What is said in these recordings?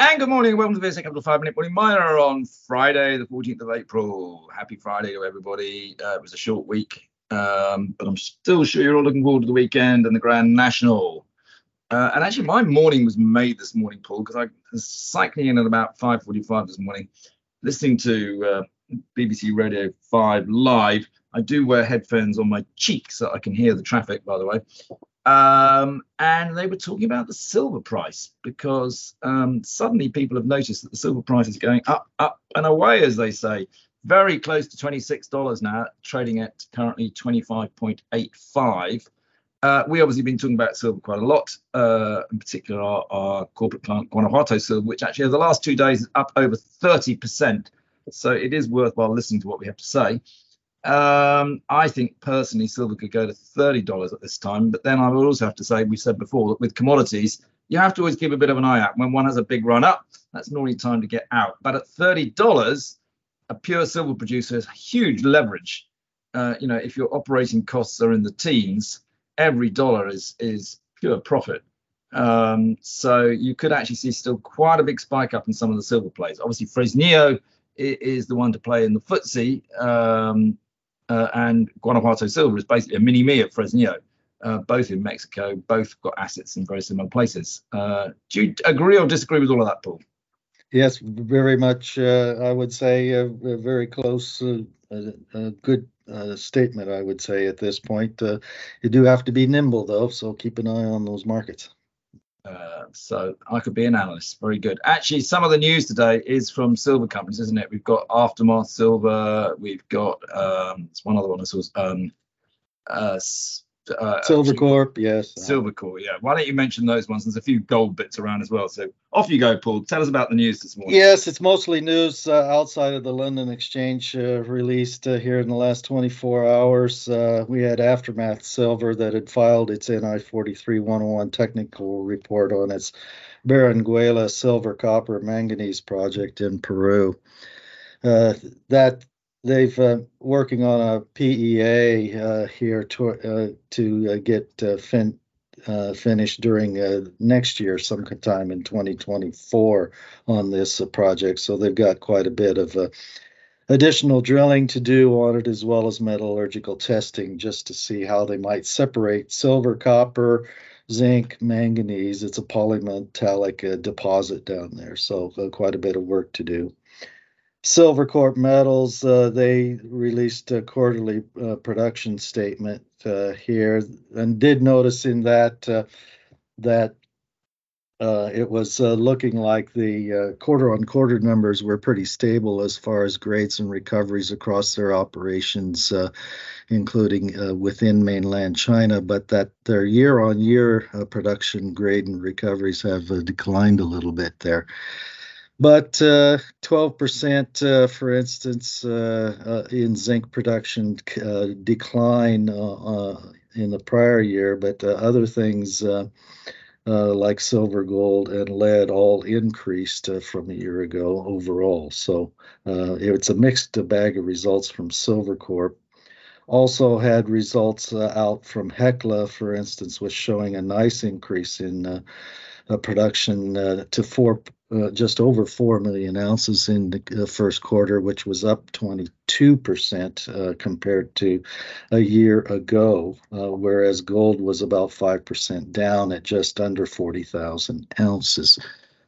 And good morning, welcome to the VSA Capital 5 Minute Morning Miner on Friday, the 14th of April. Happy Friday to everybody. Uh, it was a short week, um, but I'm still sure you're all looking forward to the weekend and the Grand National. Uh, and actually, my morning was made this morning, Paul, because I was cycling in at about 5:45 this morning, listening to uh, BBC Radio 5 live. I do wear headphones on my cheeks so I can hear the traffic, by the way. Um, and they were talking about the silver price because um, suddenly people have noticed that the silver price is going up, up and away, as they say, very close to $26 now, trading at currently 25.85. Uh, we obviously been talking about silver quite a lot, uh, in particular our, our, corporate client Guanajuato Silver, which actually over the last two days is up over 30%. So it is worthwhile listening to what we have to say. Um, I think personally silver could go to $30 at this time, but then I would also have to say, we said before that with commodities, you have to always keep a bit of an eye out. When one has a big run up, that's normally time to get out. But at $30, a pure silver producer has huge leverage. Uh, you know, if your operating costs are in the teens, every dollar is is pure profit. Um, so you could actually see still quite a big spike up in some of the silver plays. Obviously, Fresnillo is the one to play in the FTSE, um, uh, and Guanajuato Silver is basically a mini me at Fresnillo. Uh, both in Mexico, both got assets in very similar places. Uh, do you agree or disagree with all of that, Paul? Yes, very much. Uh, I would say a, a very close, uh, a, good uh, statement, I would say at this point. Uh, you do have to be nimble, though, so keep an eye on those markets. Uh, so I could be an analyst. Very good. Actually, some of the news today is from silver companies, isn't it? We've got Aftermath Silver. We've got um, it's one other one I saw. Um, uh, uh, Silvercorp, yes. Silvercorp, yeah. Why don't you mention those ones? There's a few gold bits around as well. So off you go, Paul. Tell us about the news this morning. Yes, it's mostly news uh, outside of the London Exchange uh, released uh, here in the last 24 hours. Uh, we had Aftermath Silver that had filed its NI 43-101 technical report on its Berenguela silver, copper, manganese project in Peru. Uh, that they've uh, working on a PEA uh, here to uh, to uh, get uh, fin- uh, finished during next year, sometime in 2024, on this project. So they've got quite a bit of additional drilling to do on it, as well as metallurgical testing, just to see how they might separate silver, copper. Zinc, manganese. It's a polymetallic deposit down there, so quite a bit of work to do. Silvercorp Metals, uh, they released a quarterly uh, production statement uh, here, and did notice in that uh, that uh, it was uh, looking like the quarter-on-quarter numbers were pretty stable as far as grades and recoveries across their operations, including within mainland China, but that their year-on-year production grade and recoveries have declined a little bit there. But uh, 12%, uh, for instance, uh, uh in zinc production uh, decline uh, in the prior year, but other things like silver, gold, and lead all increased from a year ago overall. So it's a mixed bag of results from Silvercorp. Also had results out from Hecla, for instance, was showing a nice increase in production to four uh, just over 4 million ounces in the uh, first quarter, which was up 22% uh, compared to a year ago, uh, whereas gold was about 5% down at just under 40,000 ounces.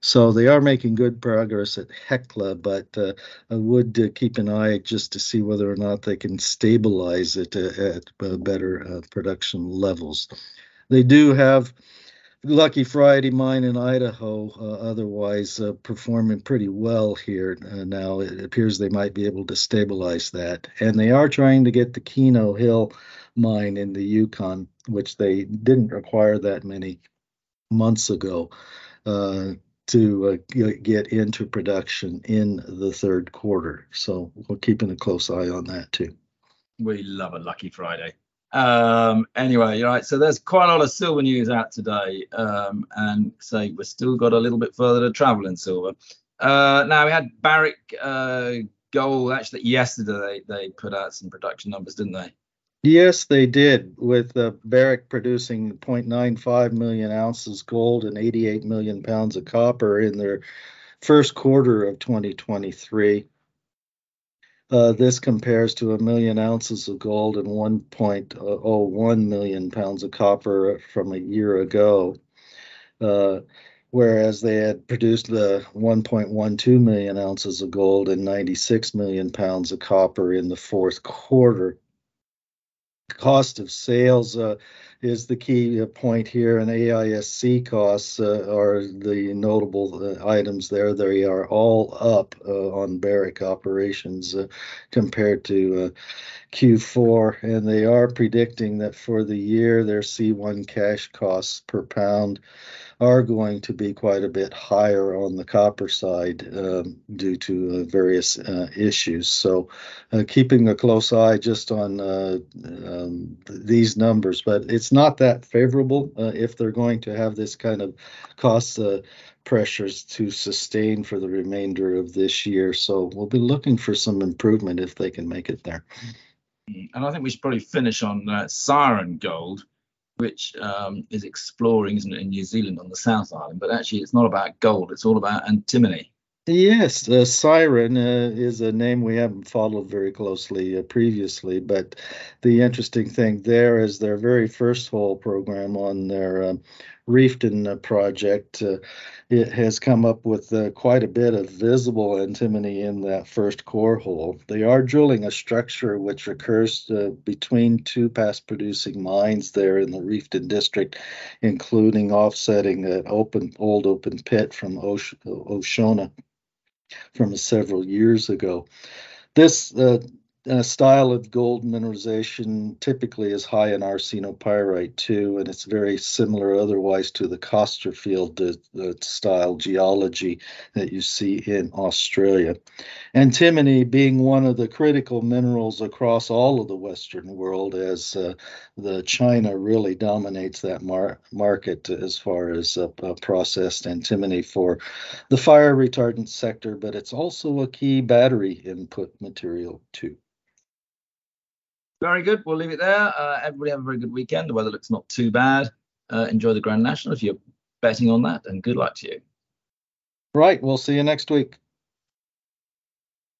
So they are making good progress at Hecla, but uh, I would uh, keep an eye just to see whether or not they can stabilize it at better production levels. They do have Lucky Friday mine in Idaho, uh, otherwise uh, performing pretty well here uh, now. It appears they might be able to stabilize that. And they are trying to get the Keno Hill mine in the Yukon, which they didn't acquire that many months ago, uh, to uh, get into production in the third quarter. So we're keeping a close eye on that too. We love a Lucky Friday. Um, anyway, right. So there's quite a lot of silver news out today, um, and say we've still got a little bit further to travel in silver. Uh, now we had Barrick uh, Gold. Actually, yesterday they, they put out some production numbers, didn't they? Yes, they did. With uh, Barrick producing 0.95 million ounces gold and 88 million pounds of copper in their first quarter of 2023. Uh, this compares to a million ounces of gold and 1.01 million pounds of copper from a year ago. Uh, whereas they had produced the 1.12 million ounces of gold and 96 million pounds of copper in the fourth quarter. Cost of sales uh, is the key uh, point here, and AISC costs uh, are the notable uh, items there. They are all up uh, on Barrick operations uh, compared to Q4, and they are predicting that for the year, their C1 cash costs per pound are going to be quite a bit higher on the copper side um, due to uh, various uh, issues. So, uh, keeping a close eye just on uh, um, these numbers, but it's not that favorable uh, if they're going to have this kind of cost uh, pressures to sustain for the remainder of this year. So, we'll be looking for some improvement if they can make it there. And I think we should probably finish on Siren Gold which um, is exploring, isn't it, in New Zealand on the South Island. But actually, it's not about gold; it's all about antimony. Yes, uh, Siren uh, is a name we haven't followed very closely uh, previously, but the interesting thing there is their very first hole program on their um, Reefton uh, project. Uh, it has come up with uh, quite a bit of visible antimony in that first core hole. They are drilling a structure which occurs uh, between two past producing mines there in the Reefton district, including offsetting an open old open pit from Osh- Oceana from several years ago. This uh, uh, style of gold mineralization typically is high in arsenopyrite too, and it's very similar otherwise to the Costerfield uh, style geology that you see in Australia. Antimony being one of the critical minerals across all of the Western world, as uh, the China really dominates that mar- market as far as uh, processed antimony for the fire retardant sector, but it's also a key battery input material too. Very good. We'll leave it there. Uh, everybody have a very good weekend. The weather looks not too bad. Uh, enjoy the Grand National if you're betting on that, and good luck to you. Right. We'll see you next week.